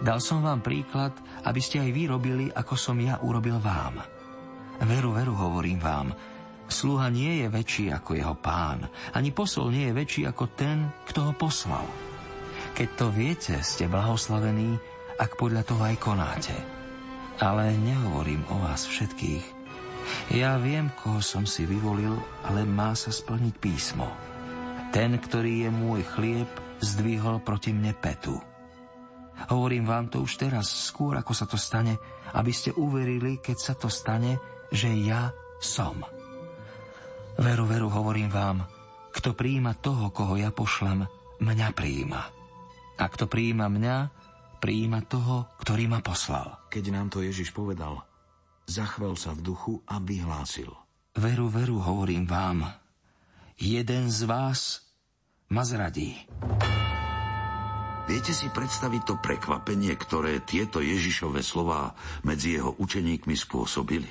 Dal som vám príklad, aby ste aj vy robili, ako som ja urobil vám. Veru, veru, hovorím vám, sluha nie je väčší ako jeho pán, ani posol nie je väčší ako ten, kto ho poslal. Keď to viete, ste blahoslavení, ak podľa toho aj konáte. Ale nehovorím o vás všetkých. Ja viem, koho som si vyvolil, ale má sa splniť písmo. Ten, ktorý je môj chlieb, zdvihol proti mne petu. Hovorím vám to už teraz, skôr ako sa to stane, aby ste uverili, keď sa to stane, že ja som. Veru, veru, hovorím vám, kto príjima toho, koho ja pošlem, mňa príjima. A kto príjima mňa, príjima toho, ktorý ma poslal. Keď nám to Ježiš povedal, zachvel sa v duchu a vyhlásil. Veru, veru, hovorím vám, jeden z vás ma zradí. Viete si predstaviť to prekvapenie, ktoré tieto Ježišové slová medzi jeho učeníkmi spôsobili?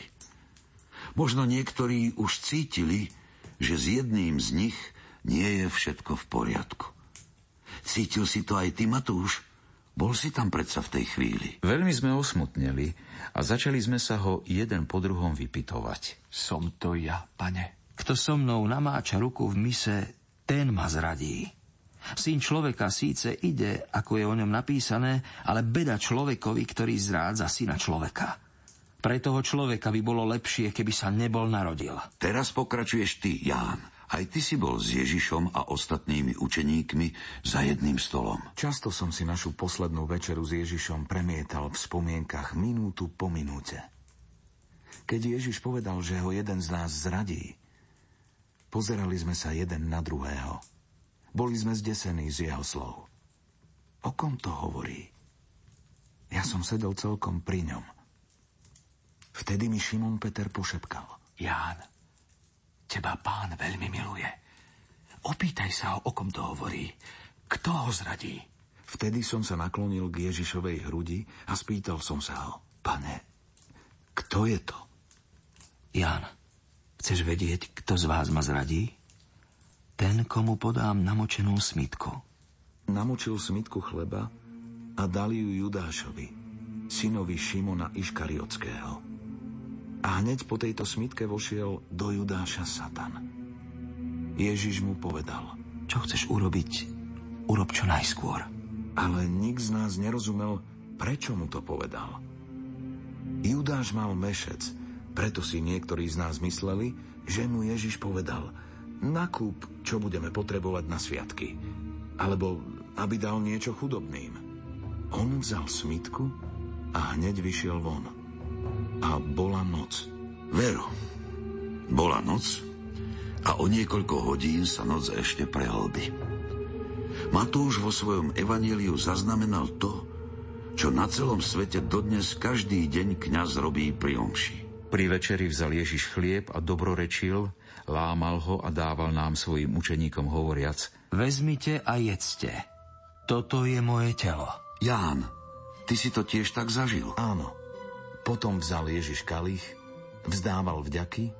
Možno niektorí už cítili, že s jedným z nich nie je všetko v poriadku. Cítil si to aj ty, Matúš? Bol si tam predsa v tej chvíli. Veľmi sme osmutneli a začali sme sa ho jeden po druhom vypitovať. Som to ja, pane. Kto so mnou namáča ruku v mise, ten ma zradí. Syn človeka síce ide, ako je o ňom napísané, ale beda človekovi, ktorý zrádza syna človeka. Pre toho človeka by bolo lepšie, keby sa nebol narodil. Teraz pokračuješ ty, Ján. Aj ty si bol s Ježišom a ostatnými učeníkmi za jedným stolom. Často som si našu poslednú večeru s Ježišom premietal v spomienkach minútu po minúte. Keď Ježiš povedal, že ho jeden z nás zradí, pozerali sme sa jeden na druhého – boli sme zdesení z jeho slov. O kom to hovorí? Ja som sedel celkom pri ňom. Vtedy mi Šimon Peter pošepkal. Ján, teba pán veľmi miluje. Opýtaj sa ho, o kom to hovorí. Kto ho zradí? Vtedy som sa naklonil k Ježišovej hrudi a spýtal som sa ho. Pane, kto je to? Ján, chceš vedieť, kto z vás ma zradí? Ten, komu podám namočenú smitku. Namočil smitku chleba a dali ju Judášovi, synovi Šimona Iškariotského. A hneď po tejto smitke vošiel do Judáša Satan. Ježiš mu povedal, čo chceš urobiť, urob čo najskôr. Ale nik z nás nerozumel, prečo mu to povedal. Judáš mal mešec, preto si niektorí z nás mysleli, že mu Ježiš povedal – nakúp, čo budeme potrebovať na sviatky. Alebo aby dal niečo chudobným. On vzal smitku a hneď vyšiel von. A bola noc. Veru, bola noc a o niekoľko hodín sa noc ešte prehlbi. Matúš vo svojom evaníliu zaznamenal to, čo na celom svete dodnes každý deň kňaz robí pri omši. Pri večeri vzal Ježiš chlieb a dobrorečil, lámal ho a dával nám svojim učeníkom hovoriac Vezmite a jedzte. Toto je moje telo. Ján, ty si to tiež tak zažil? Áno. Potom vzal Ježiš kalich, vzdával vďaky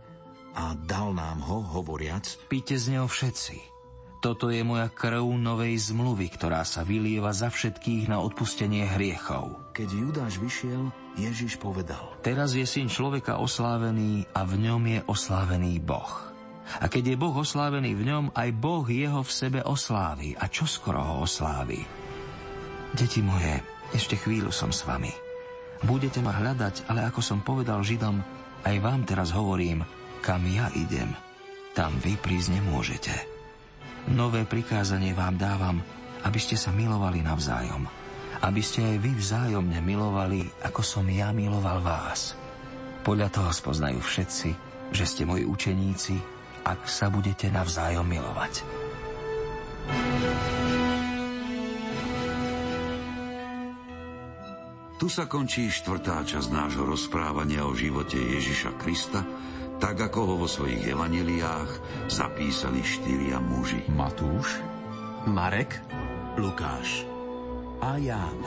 a dal nám ho, hovoriac Píte z neho všetci. Toto je moja krv novej zmluvy, ktorá sa vylieva za všetkých na odpustenie hriechov. Keď Judáš vyšiel, Ježiš povedal. Teraz je syn človeka oslávený a v ňom je oslávený Boh. A keď je Boh oslávený v ňom, aj Boh jeho v sebe oslávi. A čo skoro ho oslávi? Deti moje, ešte chvíľu som s vami. Budete ma hľadať, ale ako som povedal Židom, aj vám teraz hovorím, kam ja idem, tam vy prísť nemôžete. Nové prikázanie vám dávam, aby ste sa milovali navzájom. Aby ste aj vy vzájomne milovali, ako som ja miloval vás. Podľa toho spoznajú všetci, že ste moji učeníci, ak sa budete navzájom milovať. Tu sa končí štvrtá časť nášho rozprávania o živote Ježiša Krista, tak ako ho vo svojich evaneliách zapísali štyria muži. Matúš, Marek, Lukáš a Ján.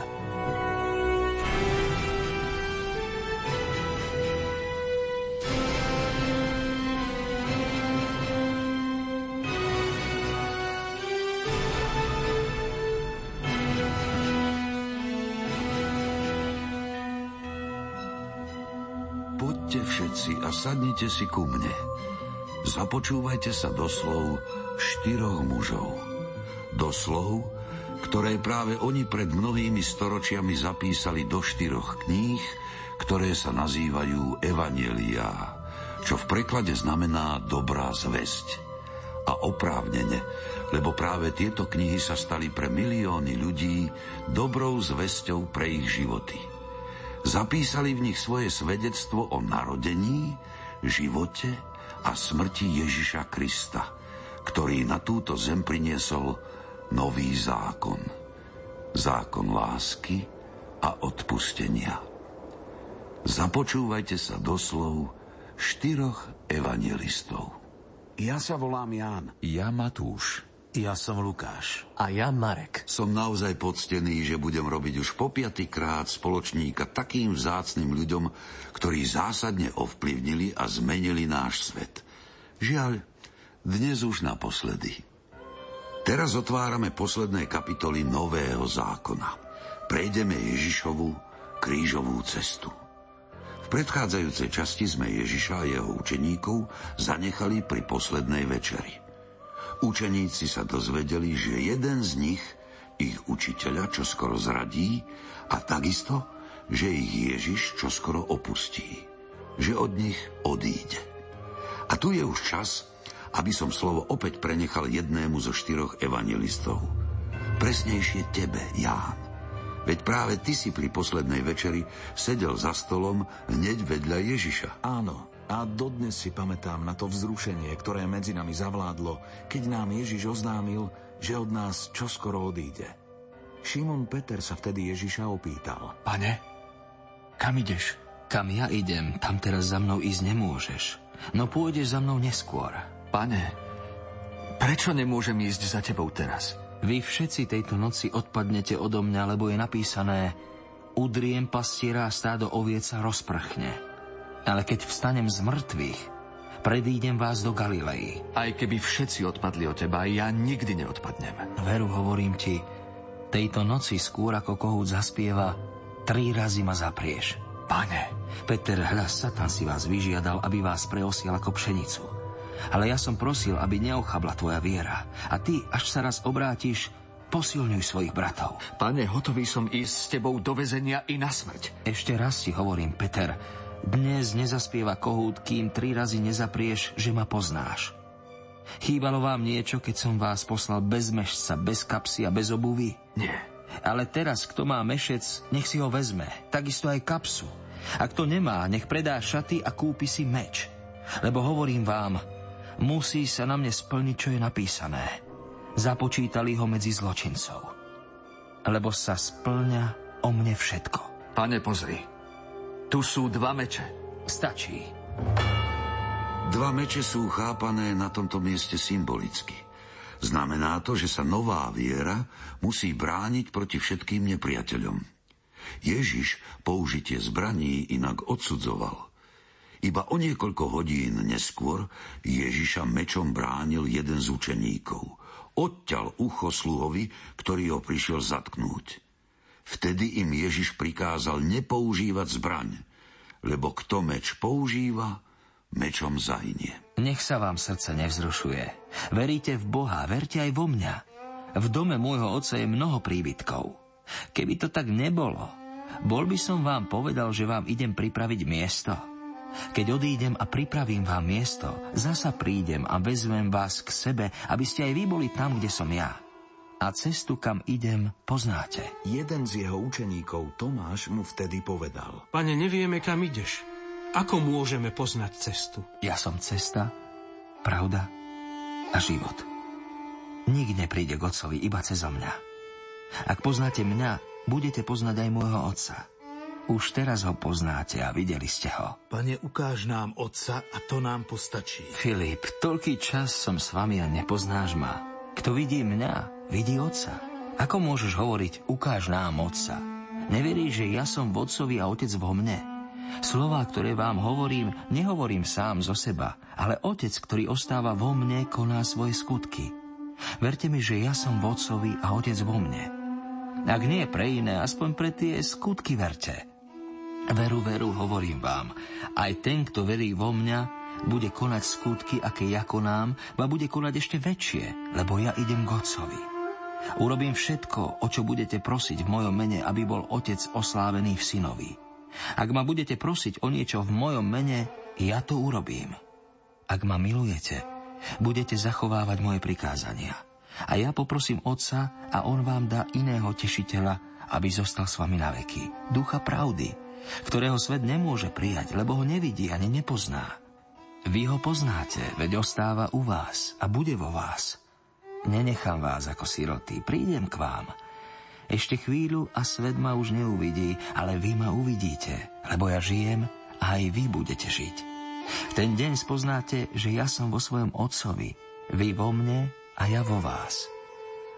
Poďte všetci a sadnite si ku mne. Započúvajte sa do slov štyroch mužov. Do slov, ktoré práve oni pred mnohými storočiami zapísali do štyroch kníh, ktoré sa nazývajú Evanielia, čo v preklade znamená dobrá zväzť. A oprávnene, lebo práve tieto knihy sa stali pre milióny ľudí dobrou zväzťou pre ich životy. Zapísali v nich svoje svedectvo o narodení, živote a smrti Ježiša Krista, ktorý na túto zem priniesol nový zákon. Zákon lásky a odpustenia. Započúvajte sa doslov štyroch evangelistov. Ja sa volám Ján. Ja Matúš. Ja som Lukáš. A ja Marek. Som naozaj poctený, že budem robiť už po krát spoločníka takým vzácným ľuďom, ktorí zásadne ovplyvnili a zmenili náš svet. Žiaľ, dnes už naposledy. Teraz otvárame posledné kapitoly Nového zákona. Prejdeme Ježišovu krížovú cestu. V predchádzajúcej časti sme Ježiša a jeho učeníkov zanechali pri poslednej večeri. Učeníci sa dozvedeli, že jeden z nich, ich učiteľa, čo skoro zradí a takisto, že ich Ježiš čo skoro opustí, že od nich odíde. A tu je už čas, aby som slovo opäť prenechal jednému zo štyroch evangelistov. Presnejšie tebe, Ján. Veď práve ty si pri poslednej večeri sedel za stolom hneď vedľa Ježiša. Áno, a dodnes si pamätám na to vzrušenie, ktoré medzi nami zavládlo, keď nám Ježiš oznámil, že od nás čoskoro odíde. Šimon Peter sa vtedy Ježiša opýtal. Pane, kam ideš? Kam ja idem, tam teraz za mnou ísť nemôžeš. No pôjdeš za mnou neskôr. Pane, prečo nemôžem ísť za tebou teraz? Vy všetci tejto noci odpadnete odo mňa, lebo je napísané Udriem pastiera a stádo oviec sa rozprchne. Ale keď vstanem z mŕtvych, predídem vás do Galilei. Aj keby všetci odpadli od teba, ja nikdy neodpadnem. Veru, hovorím ti, tejto noci skôr ako kohút zaspieva, tri razy ma zaprieš. Pane. Peter, hľa, Satan si vás vyžiadal, aby vás preosiel ako pšenicu. Ale ja som prosil, aby neochabla tvoja viera. A ty, až sa raz obrátiš, posilňuj svojich bratov. Pane, hotový som ísť s tebou do vezenia i na smrť. Ešte raz ti hovorím, Peter, dnes nezaspieva kohút, kým tri razy nezaprieš, že ma poznáš. Chýbalo vám niečo, keď som vás poslal bez mešca, bez kapsy a bez obuvy? Nie. Ale teraz, kto má mešec, nech si ho vezme. Takisto aj kapsu. A kto nemá, nech predá šaty a kúpi si meč. Lebo hovorím vám, musí sa na mne splniť, čo je napísané. Započítali ho medzi zločincov. Lebo sa splňa o mne všetko. Pane, pozri. Tu sú dva meče. Stačí. Dva meče sú chápané na tomto mieste symbolicky. Znamená to, že sa nová viera musí brániť proti všetkým nepriateľom. Ježiš použitie zbraní inak odsudzoval. Iba o niekoľko hodín neskôr Ježiša mečom bránil jeden z učeníkov. Odťal ucho sluhovi, ktorý ho prišiel zatknúť. Vtedy im Ježiš prikázal nepoužívať zbraň, lebo kto meč používa, mečom zahynie. Nech sa vám srdce nevzrušuje. Veríte v Boha, verte aj vo mňa. V dome môjho otca je mnoho príbytkov. Keby to tak nebolo, bol by som vám povedal, že vám idem pripraviť miesto. Keď odídem a pripravím vám miesto, zasa prídem a vezmem vás k sebe, aby ste aj vy boli tam, kde som ja a cestu, kam idem, poznáte. Jeden z jeho učeníkov, Tomáš, mu vtedy povedal. Pane, nevieme, kam ideš. Ako môžeme poznať cestu? Ja som cesta, pravda a život. Nik nepríde k Otcovi iba cez mňa. Ak poznáte mňa, budete poznať aj môjho Otca. Už teraz ho poznáte a videli ste ho. Pane, ukáž nám Otca a to nám postačí. Filip, toľký čas som s vami a nepoznáš ma. Kto vidí mňa, vidí Otca. Ako môžeš hovoriť, ukáž nám Otca? Neveríš, že ja som vodcovi a Otec vo mne? Slová, ktoré vám hovorím, nehovorím sám zo seba, ale Otec, ktorý ostáva vo mne, koná svoje skutky. Verte mi, že ja som vodcovi a Otec vo mne. Ak nie pre iné, aspoň pre tie skutky verte. Veru, veru, hovorím vám, aj ten, kto verí vo mňa, bude konať skutky, aké ja konám, a bude konať ešte väčšie, lebo ja idem k Otcovi. Urobím všetko, o čo budete prosiť v mojom mene, aby bol Otec oslávený v synovi. Ak ma budete prosiť o niečo v mojom mene, ja to urobím. Ak ma milujete, budete zachovávať moje prikázania. A ja poprosím Otca a On vám dá iného tešiteľa, aby zostal s vami na veky. Ducha pravdy, ktorého svet nemôže prijať, lebo ho nevidí ani nepozná. Vy ho poznáte, veď ostáva u vás a bude vo vás. Nenechám vás ako siroty, prídem k vám. Ešte chvíľu a svet ma už neuvidí, ale vy ma uvidíte, lebo ja žijem a aj vy budete žiť. V ten deň spoznáte, že ja som vo svojom Otcovi, vy vo mne a ja vo vás.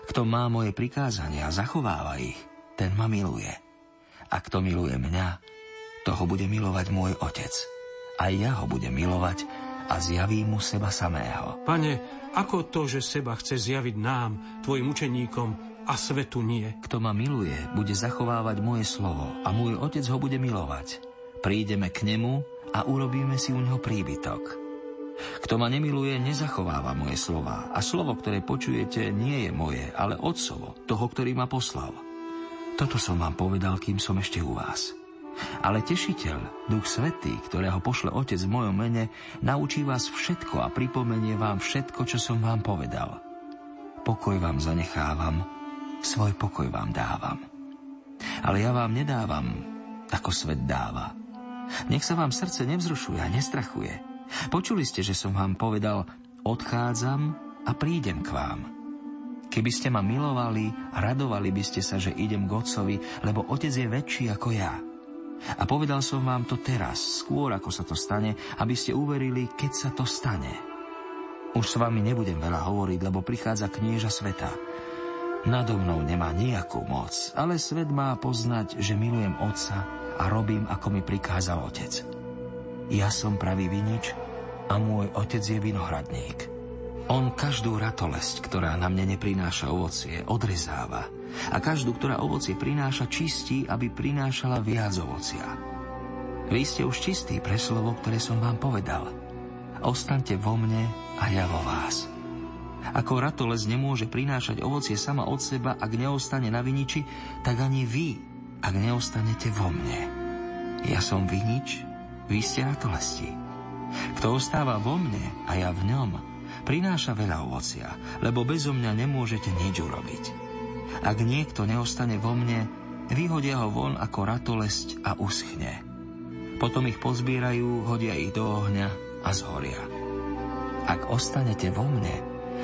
Kto má moje prikázania a zachováva ich, ten ma miluje. A kto miluje mňa, toho bude milovať môj otec. A ja ho budem milovať a zjavím mu seba samého. Pane, ako to, že seba chce zjaviť nám, tvojim učeníkom, a svetu nie? Kto ma miluje, bude zachovávať moje slovo a môj otec ho bude milovať. Prídeme k nemu a urobíme si u neho príbytok. Kto ma nemiluje, nezachováva moje slova a slovo, ktoré počujete, nie je moje, ale otcovo, toho, ktorý ma poslal. Toto som vám povedal, kým som ešte u vás. Ale tešiteľ, Duch Svetý, ktorého pošle Otec v mojom mene, naučí vás všetko a pripomenie vám všetko, čo som vám povedal. Pokoj vám zanechávam, svoj pokoj vám dávam. Ale ja vám nedávam, ako svet dáva. Nech sa vám srdce nevzrušuje a nestrachuje. Počuli ste, že som vám povedal, odchádzam a prídem k vám. Keby ste ma milovali, radovali by ste sa, že idem k Otcovi, lebo Otec je väčší ako ja. A povedal som vám to teraz, skôr ako sa to stane, aby ste uverili, keď sa to stane. Už s vami nebudem veľa hovoriť, lebo prichádza knieža sveta. Nado mnou nemá nejakú moc, ale svet má poznať, že milujem Otca a robím, ako mi prikázal Otec. Ja som pravý vinič a môj Otec je vinohradník. On každú ratolesť, ktorá na mne neprináša ovocie, odrezáva a každú, ktorá ovocie prináša, čistí, aby prinášala viac ovocia. Vy ste už čistí pre slovo, ktoré som vám povedal. Ostaňte vo mne a ja vo vás. Ako ratolesť nemôže prinášať ovocie sama od seba, ak neostane na viniči, tak ani vy, ak neostanete vo mne. Ja som vinič, vy ste ratolesti. Kto ostáva vo mne a ja v ňom, prináša veľa ovocia, lebo bezo mňa nemôžete nič urobiť. Ak niekto neostane vo mne, vyhodia ho von ako ratolesť a uschne. Potom ich pozbierajú, hodia ich do ohňa a zhoria. Ak ostanete vo mne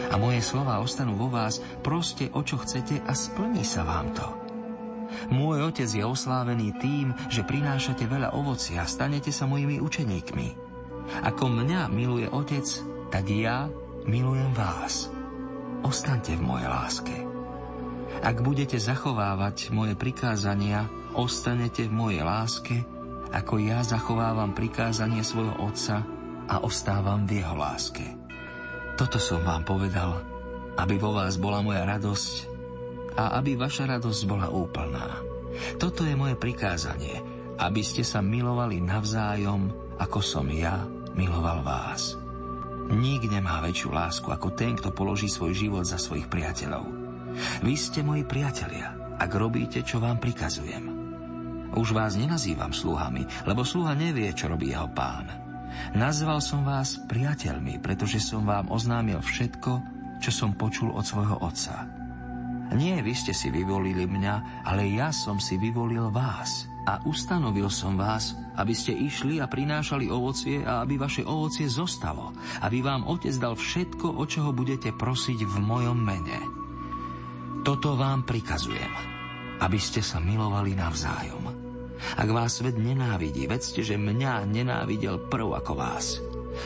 a moje slova ostanú vo vás, proste o čo chcete a splní sa vám to. Môj otec je oslávený tým, že prinášate veľa ovocia stanete sa mojimi učeníkmi. Ako mňa miluje otec, tak ja milujem vás. Ostaňte v mojej láske. Ak budete zachovávať moje prikázania, ostanete v mojej láske, ako ja zachovávam prikázanie svojho Otca a ostávam v jeho láske. Toto som vám povedal, aby vo vás bola moja radosť a aby vaša radosť bola úplná. Toto je moje prikázanie, aby ste sa milovali navzájom, ako som ja miloval vás. Nik nemá väčšiu lásku ako ten, kto položí svoj život za svojich priateľov. Vy ste moji priatelia, ak robíte, čo vám prikazujem. Už vás nenazývam sluhami, lebo sluha nevie, čo robí jeho pán. Nazval som vás priateľmi, pretože som vám oznámil všetko, čo som počul od svojho otca. Nie vy ste si vyvolili mňa, ale ja som si vyvolil vás a ustanovil som vás, aby ste išli a prinášali ovocie a aby vaše ovocie zostalo, aby vám otec dal všetko, o čoho budete prosiť v mojom mene. Toto vám prikazujem, aby ste sa milovali navzájom. Ak vás svet nenávidí, vedzte, že mňa nenávidel prv ako vás.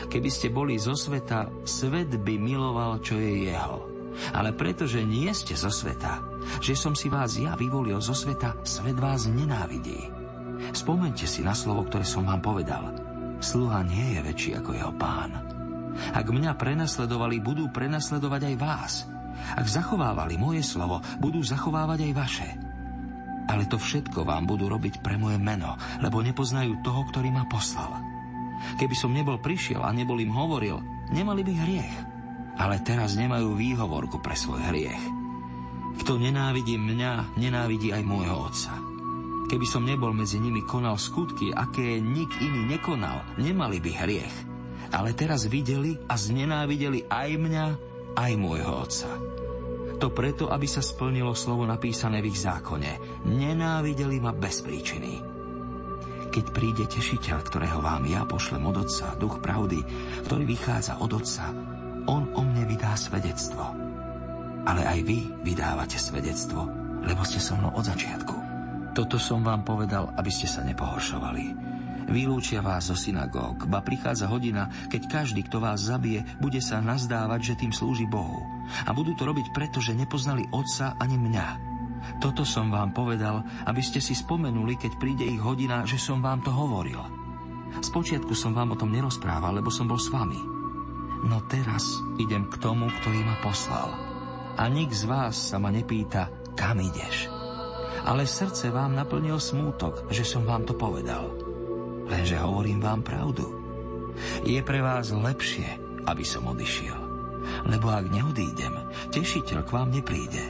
Keby ste boli zo sveta, svet by miloval, čo je jeho. Ale pretože nie ste zo sveta, že som si vás ja vyvolil zo sveta, svet vás nenávidí. Spomente si na slovo, ktoré som vám povedal. Sluha nie je väčší ako jeho pán. Ak mňa prenasledovali, budú prenasledovať aj vás – ak zachovávali moje slovo, budú zachovávať aj vaše. Ale to všetko vám budú robiť pre moje meno, lebo nepoznajú toho, ktorý ma poslal. Keby som nebol prišiel a nebol im hovoril, nemali by hriech. Ale teraz nemajú výhovorku pre svoj hriech. Kto nenávidí mňa, nenávidí aj môjho otca. Keby som nebol medzi nimi konal skutky, aké nik iný nekonal, nemali by hriech. Ale teraz videli a znenávideli aj mňa, aj môjho otca. To preto, aby sa splnilo slovo napísané v ich zákone. Nenávideli ma bez príčiny. Keď príde tešiteľ, ktorého vám ja pošlem od Otca, duch pravdy, ktorý vychádza od Otca, on o mne vydá svedectvo. Ale aj vy vydávate svedectvo, lebo ste so mnou od začiatku. Toto som vám povedal, aby ste sa nepohoršovali. Vylúčia vás zo synagóg, ba prichádza hodina, keď každý, kto vás zabije, bude sa nazdávať, že tým slúži Bohu. A budú to robiť preto, že nepoznali Otca ani mňa. Toto som vám povedal, aby ste si spomenuli, keď príde ich hodina, že som vám to hovoril. Spočiatku som vám o tom nerozprával, lebo som bol s vami. No teraz idem k tomu, ktorý ma poslal. A nik z vás sa ma nepýta, kam ideš. Ale srdce vám naplnil smútok, že som vám to povedal lenže hovorím vám pravdu. Je pre vás lepšie, aby som odišiel. Lebo ak neodídem, tešiteľ k vám nepríde.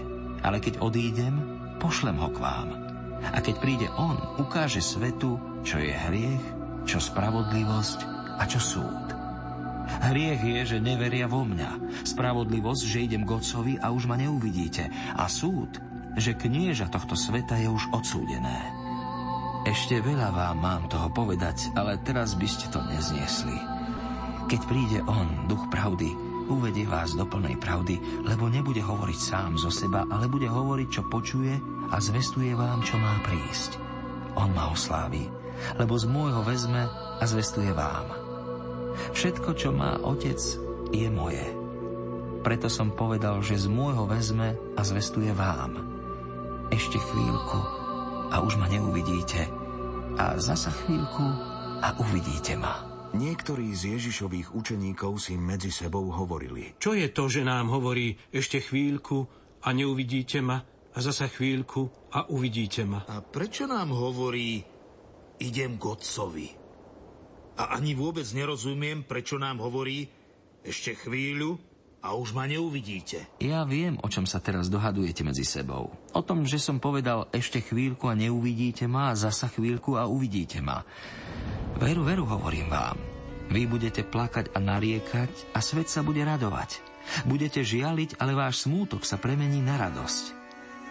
Ale keď odídem, pošlem ho k vám. A keď príde on, ukáže svetu, čo je hriech, čo spravodlivosť a čo súd. Hriech je, že neveria vo mňa. Spravodlivosť, že idem k Otcovi a už ma neuvidíte. A súd, že knieža tohto sveta je už odsúdené. Ešte veľa vám mám toho povedať, ale teraz by ste to nezniesli. Keď príde on, duch pravdy, uvedie vás do plnej pravdy, lebo nebude hovoriť sám zo seba, ale bude hovoriť, čo počuje a zvestuje vám, čo má prísť. On ma oslávi, lebo z môjho vezme a zvestuje vám. Všetko, čo má otec, je moje. Preto som povedal, že z môjho vezme a zvestuje vám. Ešte chvíľku a už ma neuvidíte. A zasa chvíľku a uvidíte ma. Niektorí z Ježišových učeníkov si medzi sebou hovorili. Čo je to, že nám hovorí ešte chvíľku a neuvidíte ma a zasa chvíľku a uvidíte ma? A prečo nám hovorí idem k otcovi? A ani vôbec nerozumiem, prečo nám hovorí ešte chvíľu a už ma neuvidíte. Ja viem, o čom sa teraz dohadujete medzi sebou. O tom, že som povedal ešte chvíľku a neuvidíte ma a zasa chvíľku a uvidíte ma. Veru, veru, hovorím vám. Vy budete plakať a nariekať a svet sa bude radovať. Budete žialiť, ale váš smútok sa premení na radosť.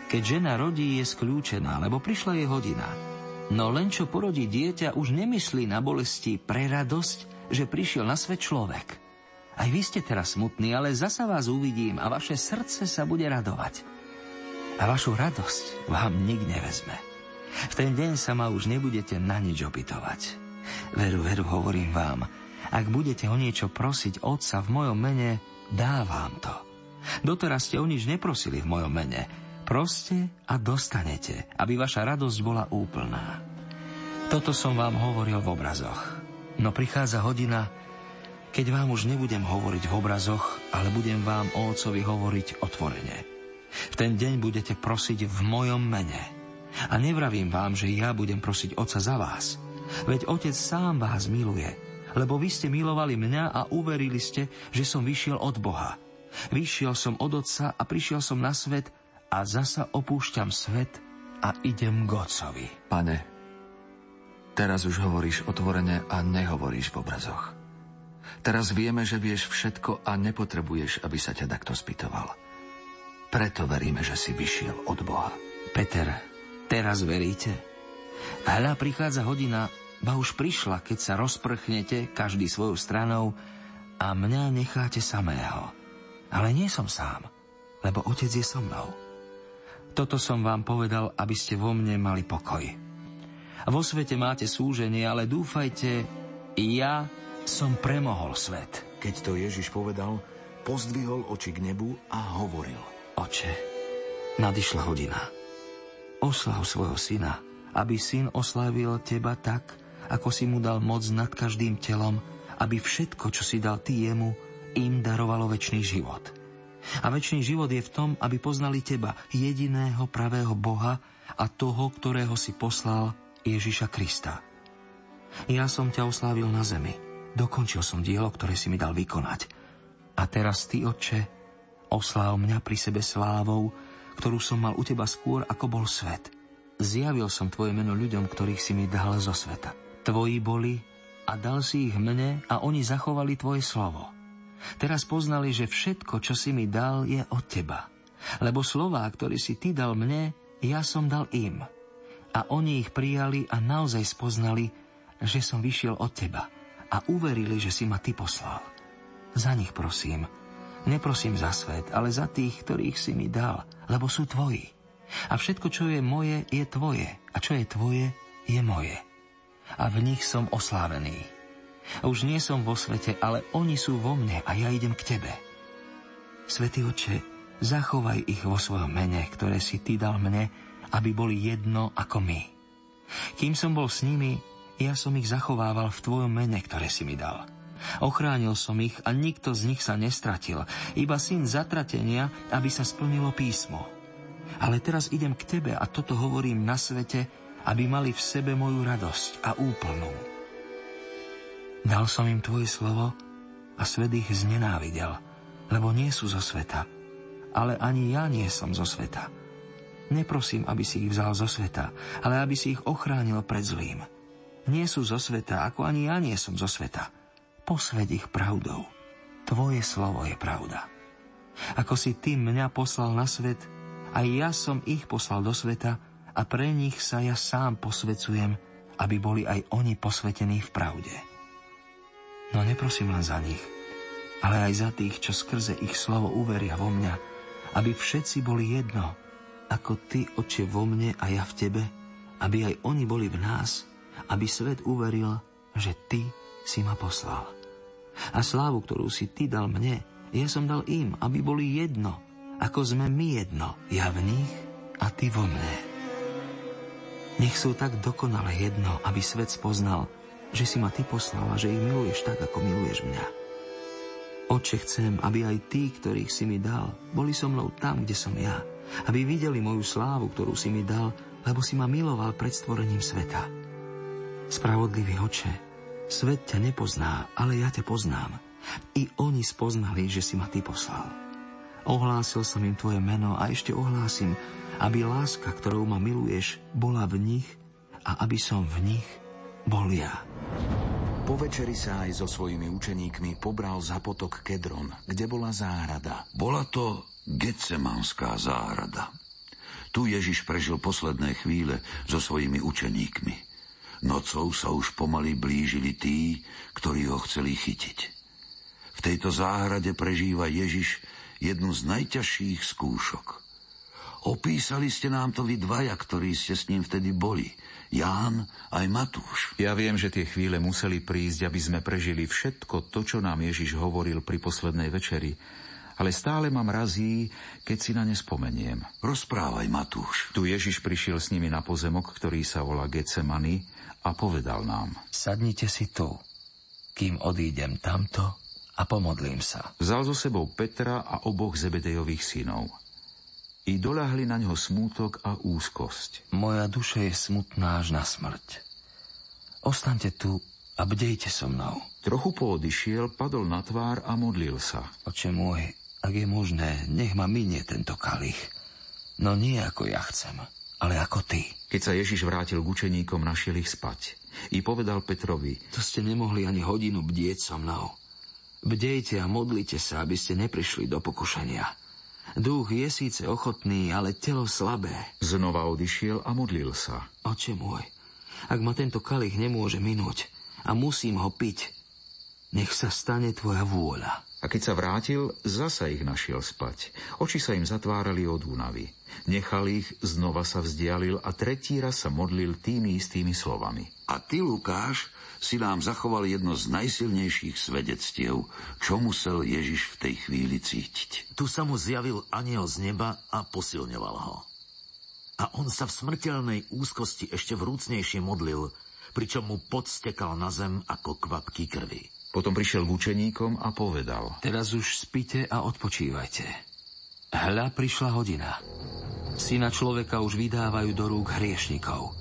Keď žena rodí, je skľúčená, lebo prišla jej hodina. No len čo porodí dieťa, už nemyslí na bolesti pre radosť, že prišiel na svet človek. Aj vy ste teraz smutní, ale zasa vás uvidím a vaše srdce sa bude radovať. A vašu radosť vám nik nevezme. V ten deň sa ma už nebudete na nič opytovať. Veru, veru, hovorím vám, ak budete o niečo prosiť Otca v mojom mene, dá vám to. Doteraz ste o nič neprosili v mojom mene. Proste a dostanete, aby vaša radosť bola úplná. Toto som vám hovoril v obrazoch. No prichádza hodina, keď vám už nebudem hovoriť v obrazoch, ale budem vám o Otcovi hovoriť otvorene. V ten deň budete prosiť v mojom mene. A nevravím vám, že ja budem prosiť Otca za vás. Veď Otec sám vás miluje, lebo vy ste milovali mňa a uverili ste, že som vyšiel od Boha. Vyšiel som od Otca a prišiel som na svet a zasa opúšťam svet a idem k Otcovi. Pane, teraz už hovoríš otvorene a nehovoríš v obrazoch. Teraz vieme, že vieš všetko a nepotrebuješ, aby sa ťa takto spýtoval. Preto veríme, že si vyšiel od Boha. Peter, teraz veríte? Hľa prichádza hodina, ba už prišla, keď sa rozprchnete každý svojou stranou a mňa necháte samého. Ale nie som sám, lebo Otec je so mnou. Toto som vám povedal, aby ste vo mne mali pokoj. Vo svete máte súženie, ale dúfajte, ja som premohol svet. Keď to Ježiš povedal, pozdvihol oči k nebu a hovoril. Oče, nadišla hodina. Oslav svojho syna, aby syn oslavil teba tak, ako si mu dal moc nad každým telom, aby všetko, čo si dal ty jemu, im darovalo väčší život. A väčší život je v tom, aby poznali teba, jediného pravého Boha a toho, ktorého si poslal Ježiša Krista. Ja som ťa oslávil na zemi. Dokončil som dielo, ktoré si mi dal vykonať. A teraz ty, Otče, osláv mňa pri sebe slávou, ktorú som mal u teba skôr, ako bol svet. Zjavil som tvoje meno ľuďom, ktorých si mi dal zo sveta. Tvoji boli a dal si ich mne a oni zachovali tvoje slovo. Teraz poznali, že všetko, čo si mi dal, je od teba. Lebo slová, ktoré si ty dal mne, ja som dal im. A oni ich prijali a naozaj spoznali, že som vyšiel od teba a uverili, že si ma ty poslal. Za nich prosím. Neprosím za svet, ale za tých, ktorých si mi dal, lebo sú tvoji. A všetko, čo je moje, je tvoje. A čo je tvoje, je moje. A v nich som oslávený. Už nie som vo svete, ale oni sú vo mne a ja idem k tebe. Svetý oče, zachovaj ich vo svojom mene, ktoré si ty dal mne, aby boli jedno ako my. Kým som bol s nimi, ja som ich zachovával v tvojom mene, ktoré si mi dal. Ochránil som ich a nikto z nich sa nestratil, iba syn zatratenia, aby sa splnilo písmo. Ale teraz idem k tebe a toto hovorím na svete, aby mali v sebe moju radosť a úplnú. Dal som im tvoje slovo a svet ich znenávidel, lebo nie sú zo sveta, ale ani ja nie som zo sveta. Neprosím, aby si ich vzal zo sveta, ale aby si ich ochránil pred zlým. Nie sú zo sveta, ako ani ja nie som zo sveta posved ich pravdou. Tvoje slovo je pravda. Ako si ty mňa poslal na svet, aj ja som ich poslal do sveta a pre nich sa ja sám posvecujem, aby boli aj oni posvetení v pravde. No neprosím len za nich, ale aj za tých, čo skrze ich slovo uveria vo mňa, aby všetci boli jedno, ako ty, oče, vo mne a ja v tebe, aby aj oni boli v nás, aby svet uveril, že ty si ma poslal. A slávu, ktorú si ty dal mne, ja som dal im, aby boli jedno, ako sme my jedno, ja v nich a ty vo mne. Nech sú tak dokonale jedno, aby svet spoznal, že si ma ty poslal a že ich miluješ tak, ako miluješ mňa. Oče, chcem, aby aj tí, ktorých si mi dal, boli so mnou tam, kde som ja, aby videli moju slávu, ktorú si mi dal, lebo si ma miloval pred stvorením sveta. Spravodlivý oče, Svet ťa nepozná, ale ja ťa poznám. I oni spoznali, že si ma ty poslal. Ohlásil som im tvoje meno a ešte ohlásim, aby láska, ktorou ma miluješ, bola v nich a aby som v nich bol ja. Po večeri sa aj so svojimi učeníkmi pobral za potok Kedron, kde bola záhrada. Bola to Getsemanská záhrada. Tu Ježiš prežil posledné chvíle so svojimi učeníkmi. Nocou sa už pomaly blížili tí, ktorí ho chceli chytiť. V tejto záhrade prežíva Ježiš jednu z najťažších skúšok. Opísali ste nám to vy dvaja, ktorí ste s ním vtedy boli. Ján aj Matúš. Ja viem, že tie chvíle museli prísť, aby sme prežili všetko to, čo nám Ježiš hovoril pri poslednej večeri. Ale stále ma mrazí, keď si na ne spomeniem. Rozprávaj, Matúš. Tu Ježiš prišiel s nimi na pozemok, ktorý sa volá Getsemany a povedal nám. Sadnite si tu, kým odídem tamto a pomodlím sa. Vzal so sebou Petra a oboch Zebedejových synov. I doľahli na ňo smútok a úzkosť. Moja duša je smutná až na smrť. Ostaňte tu a bdejte so mnou. Trochu poodišiel, padol na tvár a modlil sa. Oče môj, ak je možné, nech ma minie tento kalich. No nie ako ja chcem, ale ako ty. Keď sa Ježiš vrátil k učeníkom, našiel ich spať. I povedal Petrovi, to ste nemohli ani hodinu bdieť so mnou. Bdejte a modlite sa, aby ste neprišli do pokušenia. Duch je síce ochotný, ale telo slabé. Znova odišiel a modlil sa. Oče môj, ak ma tento kalich nemôže minúť a musím ho piť, nech sa stane tvoja vôľa. A keď sa vrátil, zasa ich našiel spať. Oči sa im zatvárali od únavy. Nechal ich, znova sa vzdialil a tretí raz sa modlil tými istými slovami. A ty, Lukáš, si nám zachoval jedno z najsilnejších svedectiev, čo musel Ježiš v tej chvíli cítiť. Tu sa mu zjavil aniel z neba a posilňoval ho. A on sa v smrteľnej úzkosti ešte vrúcnejšie modlil, pričom mu podstekal na zem ako kvapky krvi. Potom prišiel k učeníkom a povedal. Teraz už spite a odpočívajte. Hľa prišla hodina. Syna človeka už vydávajú do rúk hriešnikov.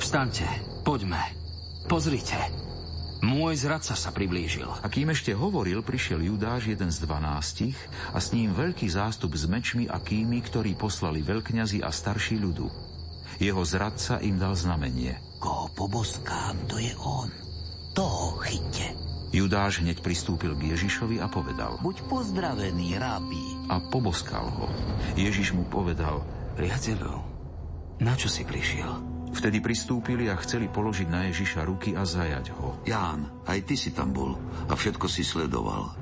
Vstaňte, poďme, pozrite. Môj zradca sa priblížil. A kým ešte hovoril, prišiel Judáš, jeden z dvanástich, a s ním veľký zástup s mečmi a kými, ktorí poslali veľkňazi a starší ľudu. Jeho zradca im dal znamenie. Koho poboskám, to je on. Toho chyťte. Judáš hneď pristúpil k Ježišovi a povedal. Buď pozdravený, rabí. A poboskal ho. Ježiš mu povedal. Priateľov, na čo si prišiel? Vtedy pristúpili a chceli položiť na Ježiša ruky a zajať ho. Ján, aj ty si tam bol a všetko si sledoval.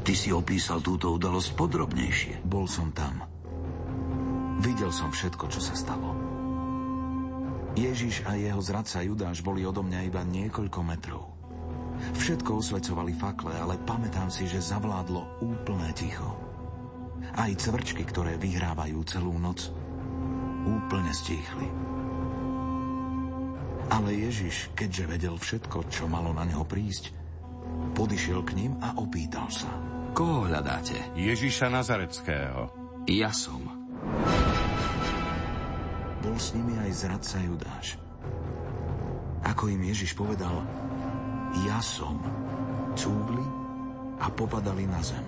Ty si opísal túto udalosť podrobnejšie. Bol som tam. Videl som všetko, čo sa stalo. Ježiš a jeho zradca Judáš boli odo mňa iba niekoľko metrov. Všetko osvecovali fakle, ale pamätám si, že zavládlo úplné ticho. Aj cvrčky, ktoré vyhrávajú celú noc, úplne stíchli. Ale Ježiš, keďže vedel všetko, čo malo na neho prísť, podišiel k ním a opýtal sa. Koho hľadáte? Ježiša Nazareckého. Ja som. Bol s nimi aj zradca Judáš. Ako im Ježiš povedal, ja som, cúvli a popadali na zem.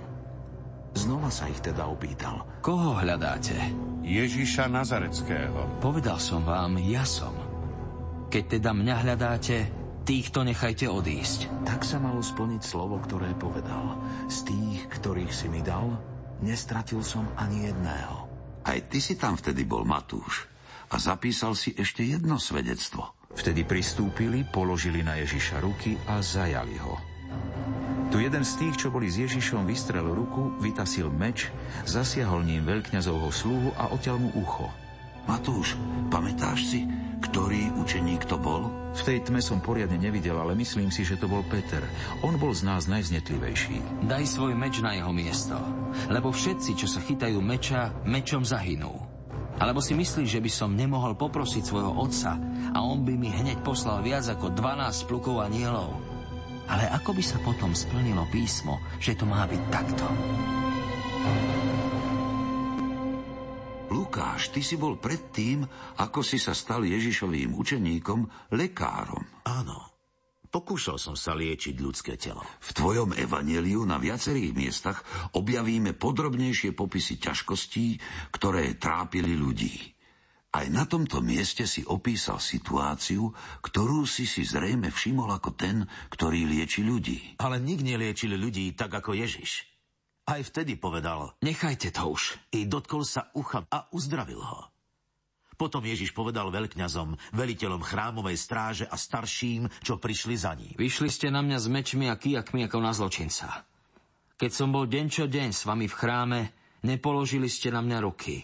Znova sa ich teda opýtal. Koho hľadáte? Ježiša Nazareckého. Povedal som vám, ja som. Keď teda mňa hľadáte, týchto nechajte odísť. Tak sa malo splniť slovo, ktoré povedal. Z tých, ktorých si mi dal, nestratil som ani jedného. Aj ty si tam vtedy bol, Matúš. A zapísal si ešte jedno svedectvo. Vtedy pristúpili, položili na Ježiša ruky a zajali ho. Tu jeden z tých, čo boli s Ježišom, vystrel ruku, vytasil meč, zasiahol ním veľkňazovho sluhu a odtiaľ mu ucho. Matúš, pamätáš si, ktorý učeník to bol? V tej tme som poriadne nevidel, ale myslím si, že to bol Peter. On bol z nás najznetlivejší. Daj svoj meč na jeho miesto, lebo všetci, čo sa chytajú meča, mečom zahynú. Alebo si myslíš, že by som nemohol poprosiť svojho otca a on by mi hneď poslal viac ako 12 plukov a nielov? Ale ako by sa potom splnilo písmo, že to má byť takto? Lukáš, ty si bol predtým, ako si sa stal Ježišovým učeníkom, lekárom. Áno. Pokúšal som sa liečiť ľudské telo. V tvojom evaneliu na viacerých miestach objavíme podrobnejšie popisy ťažkostí, ktoré trápili ľudí. Aj na tomto mieste si opísal situáciu, ktorú si si zrejme všimol ako ten, ktorý lieči ľudí. Ale nik neliečil ľudí tak ako Ježiš. Aj vtedy povedal, nechajte to už. I dotkol sa ucha a uzdravil ho. Potom Ježiš povedal veľkňazom, veliteľom chrámovej stráže a starším, čo prišli za ním. Vyšli ste na mňa s mečmi a kijakmi ako na zločinca. Keď som bol deň čo deň s vami v chráme, nepoložili ste na mňa ruky.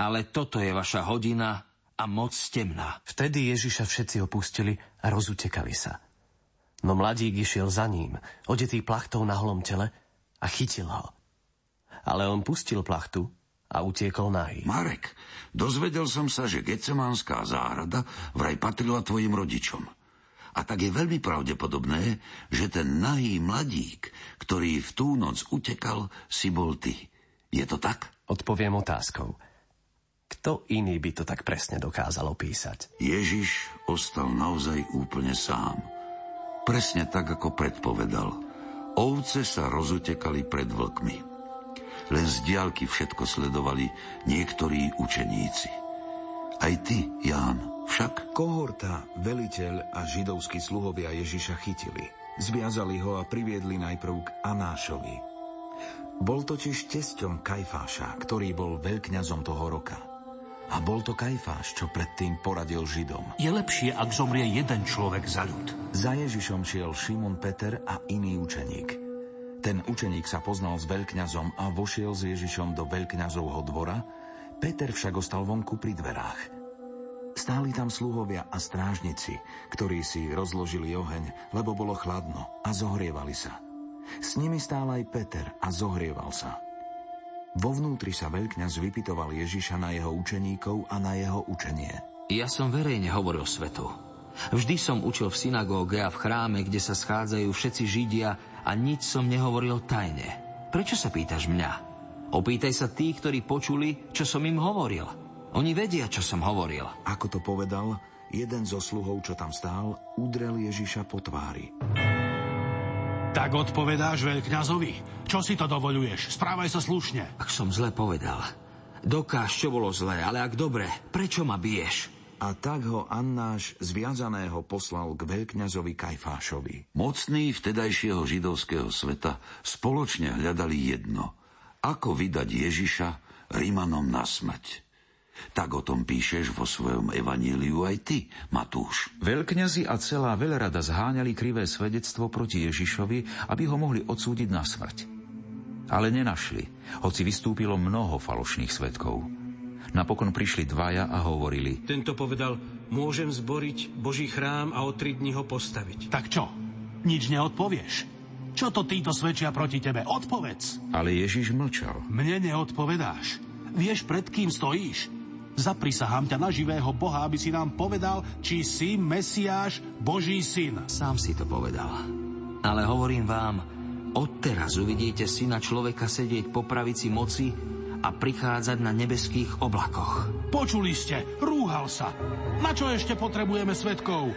Ale toto je vaša hodina a moc temná. Vtedy Ježiša všetci opustili a rozutekali sa. No mladík išiel za ním, odetý plachtou na holom tele, a chytil ho. Ale on pustil plachtu a utiekol nahý. Marek, dozvedel som sa, že Gecemánska záhrada vraj patrila tvojim rodičom. A tak je veľmi pravdepodobné, že ten nahý mladík, ktorý v tú noc utekal, si bol ty. Je to tak? Odpoviem otázkou. Kto iný by to tak presne dokázal opísať? Ježiš ostal naozaj úplne sám. Presne tak, ako predpovedal. Ovce sa rozutekali pred vlkmi. Len z diálky všetko sledovali niektorí učeníci. Aj ty, Ján, však? Kohorta, veliteľ a židovskí sluhovia Ježiša chytili. Zviazali ho a priviedli najprv k Anášovi. Bol totiž tesťom Kajfáša, ktorý bol veľkňazom toho roka. A bol to Kajfáš, čo predtým poradil Židom. Je lepšie, ak zomrie jeden človek za ľud. Za Ježišom šiel Šimon Peter a iný učeník. Ten učeník sa poznal s veľkňazom a vošiel s Ježišom do veľkňazovho dvora, Peter však ostal vonku pri dverách. Stáli tam sluhovia a strážnici, ktorí si rozložili oheň, lebo bolo chladno a zohrievali sa. S nimi stál aj Peter a zohrieval sa. Vo vnútri sa veľkňaz vypitoval Ježiša na jeho učeníkov a na jeho učenie. Ja som verejne hovoril svetu. Vždy som učil v synagóge a v chráme, kde sa schádzajú všetci Židia a nič som nehovoril tajne. Prečo sa pýtaš mňa? Opýtaj sa tých, ktorí počuli, čo som im hovoril. Oni vedia, čo som hovoril. Ako to povedal, jeden zo sluhov, čo tam stál, udrel Ježiša po tvári. Tak odpovedáš veľkňazovi. Čo si to dovoluješ? Správaj sa slušne. Ak som zle povedal, dokáž, čo bolo zlé, ale ak dobre, prečo ma biješ? A tak ho Annáš zviazaného poslal k veľkňazovi Kajfášovi. Mocní vtedajšieho židovského sveta spoločne hľadali jedno. Ako vydať Ježiša Rímanom na smrť. Tak o tom píšeš vo svojom evaníliu aj ty, Matúš. Veľkňazi a celá veľrada zháňali krivé svedectvo proti Ježišovi, aby ho mohli odsúdiť na smrť. Ale nenašli, hoci vystúpilo mnoho falošných svetkov. Napokon prišli dvaja a hovorili. Tento povedal, môžem zboriť Boží chrám a o tri dni ho postaviť. Tak čo? Nič neodpovieš? Čo to títo svedčia proti tebe? Odpovedz. Ale Ježiš mlčal. Mne neodpovedáš. Vieš, pred kým stojíš? Zaprisahám ťa na živého Boha, aby si nám povedal, či si Mesiáš, Boží syn. Sám si to povedal. Ale hovorím vám, odteraz uvidíte syna človeka sedieť po pravici moci a prichádzať na nebeských oblakoch. Počuli ste, rúhal sa. Na čo ešte potrebujeme svetkov?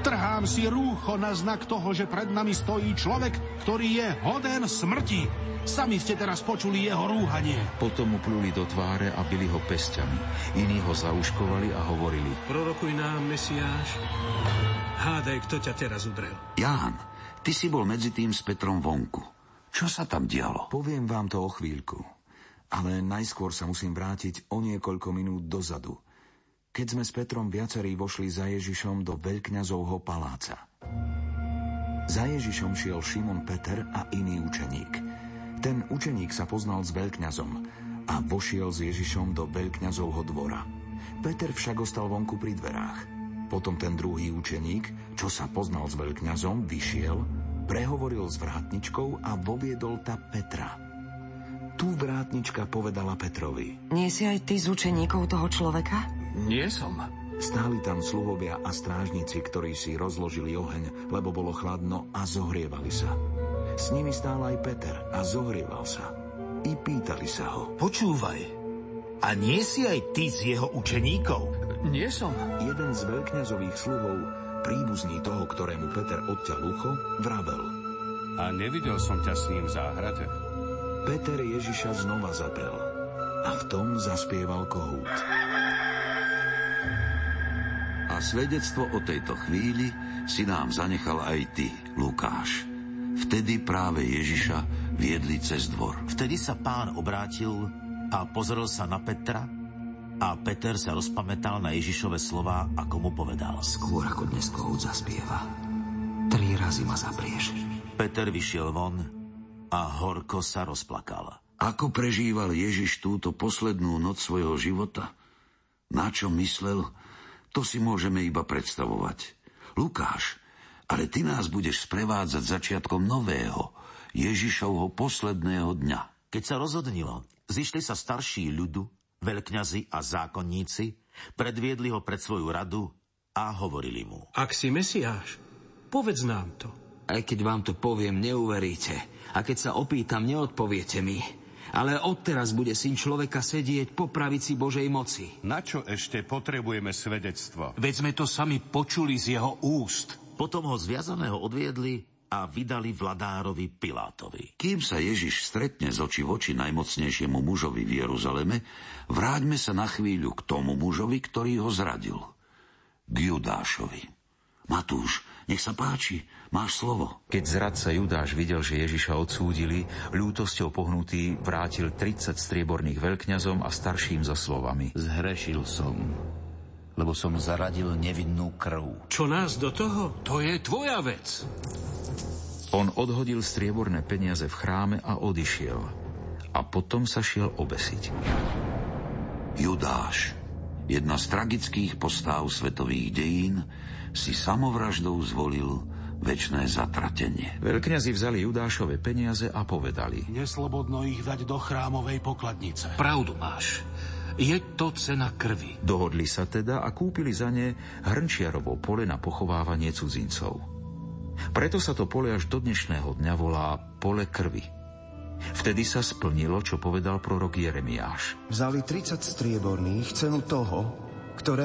Trhám si rúcho na znak toho, že pred nami stojí človek, ktorý je hoden smrti. Sami ste teraz počuli jeho rúhanie. Potom mu pluli do tváre a byli ho pestiami. Iní ho zauškovali a hovorili. Prorokuj nám, Mesiáš. Hádaj, kto ťa teraz udrel. Ján, ty si bol medzi tým s Petrom vonku. Čo sa tam dialo? Poviem vám to o chvíľku. Ale najskôr sa musím vrátiť o niekoľko minút dozadu. Keď sme s Petrom viacerí vošli za Ježišom do veľkňazovho paláca. Za Ježišom šiel Šimon Peter a iný učeník – ten učeník sa poznal s veľkňazom a vošiel s Ježišom do veľkňazovho dvora. Peter však ostal vonku pri dverách. Potom ten druhý učeník, čo sa poznal s veľkňazom, vyšiel, prehovoril s vrátničkou a voviedol ta Petra. Tu vrátnička povedala Petrovi. Nie si aj ty z učeníkov toho človeka? Nie som. Stáli tam sluhovia a strážnici, ktorí si rozložili oheň, lebo bolo chladno a zohrievali sa. S nimi stál aj Peter a zohrieval sa. I pýtali sa ho. Počúvaj, a nie si aj ty z jeho učeníkov? Nie som. Jeden z veľkňazových sluhov, príbuzný toho, ktorému Peter odťal ucho, vravel. A nevidel som ťa s ním v záhrade? Peter Ježiša znova zaprel a v tom zaspieval kohút. A svedectvo o tejto chvíli si nám zanechal aj ty, Lukáš. Vtedy práve Ježiša viedli cez dvor. Vtedy sa pán obrátil a pozrel sa na Petra a Peter sa rozpamätal na Ježišove slova, ako mu povedal. Skôr ako dnes kohút zaspieva, tri razy ma zaprieš. Peter vyšiel von a horko sa rozplakal. Ako prežíval Ježiš túto poslednú noc svojho života? Na čo myslel? To si môžeme iba predstavovať. Lukáš ale ty nás budeš sprevádzať začiatkom nového, Ježišovho posledného dňa. Keď sa rozhodnilo, zišli sa starší ľudu, veľkňazi a zákonníci, predviedli ho pred svoju radu a hovorili mu. Ak si Mesiáš, povedz nám to. Aj keď vám to poviem, neuveríte. A keď sa opýtam, neodpoviete mi. Ale odteraz bude syn človeka sedieť po pravici Božej moci. Na čo ešte potrebujeme svedectvo? Veď sme to sami počuli z jeho úst. Potom ho zviazaného odviedli a vydali vladárovi Pilátovi. Kým sa Ježiš stretne z oči voči najmocnejšiemu mužovi v Jeruzaleme, vráťme sa na chvíľu k tomu mužovi, ktorý ho zradil. K Judášovi. Matúš, nech sa páči, máš slovo. Keď zradca Judáš videl, že Ježiša odsúdili, ľútosťou pohnutý vrátil 30 strieborných veľkňazom a starším za slovami. Zhrešil som lebo som zaradil nevinnú krv. Čo nás do toho? To je tvoja vec. On odhodil strieborné peniaze v chráme a odišiel. A potom sa šiel obesiť. Judáš, jedna z tragických postáv svetových dejín, si samovraždou zvolil väčšné zatratenie. Veľkňazi vzali Judášove peniaze a povedali. Neslobodno ich dať do chrámovej pokladnice. Pravdu máš. Je to cena krvi. Dohodli sa teda a kúpili za ne hrnčiarovo pole na pochovávanie cudzincov. Preto sa to pole až do dnešného dňa volá pole krvi. Vtedy sa splnilo, čo povedal prorok Jeremiáš. Vzali 30 strieborných cenu toho, ktoré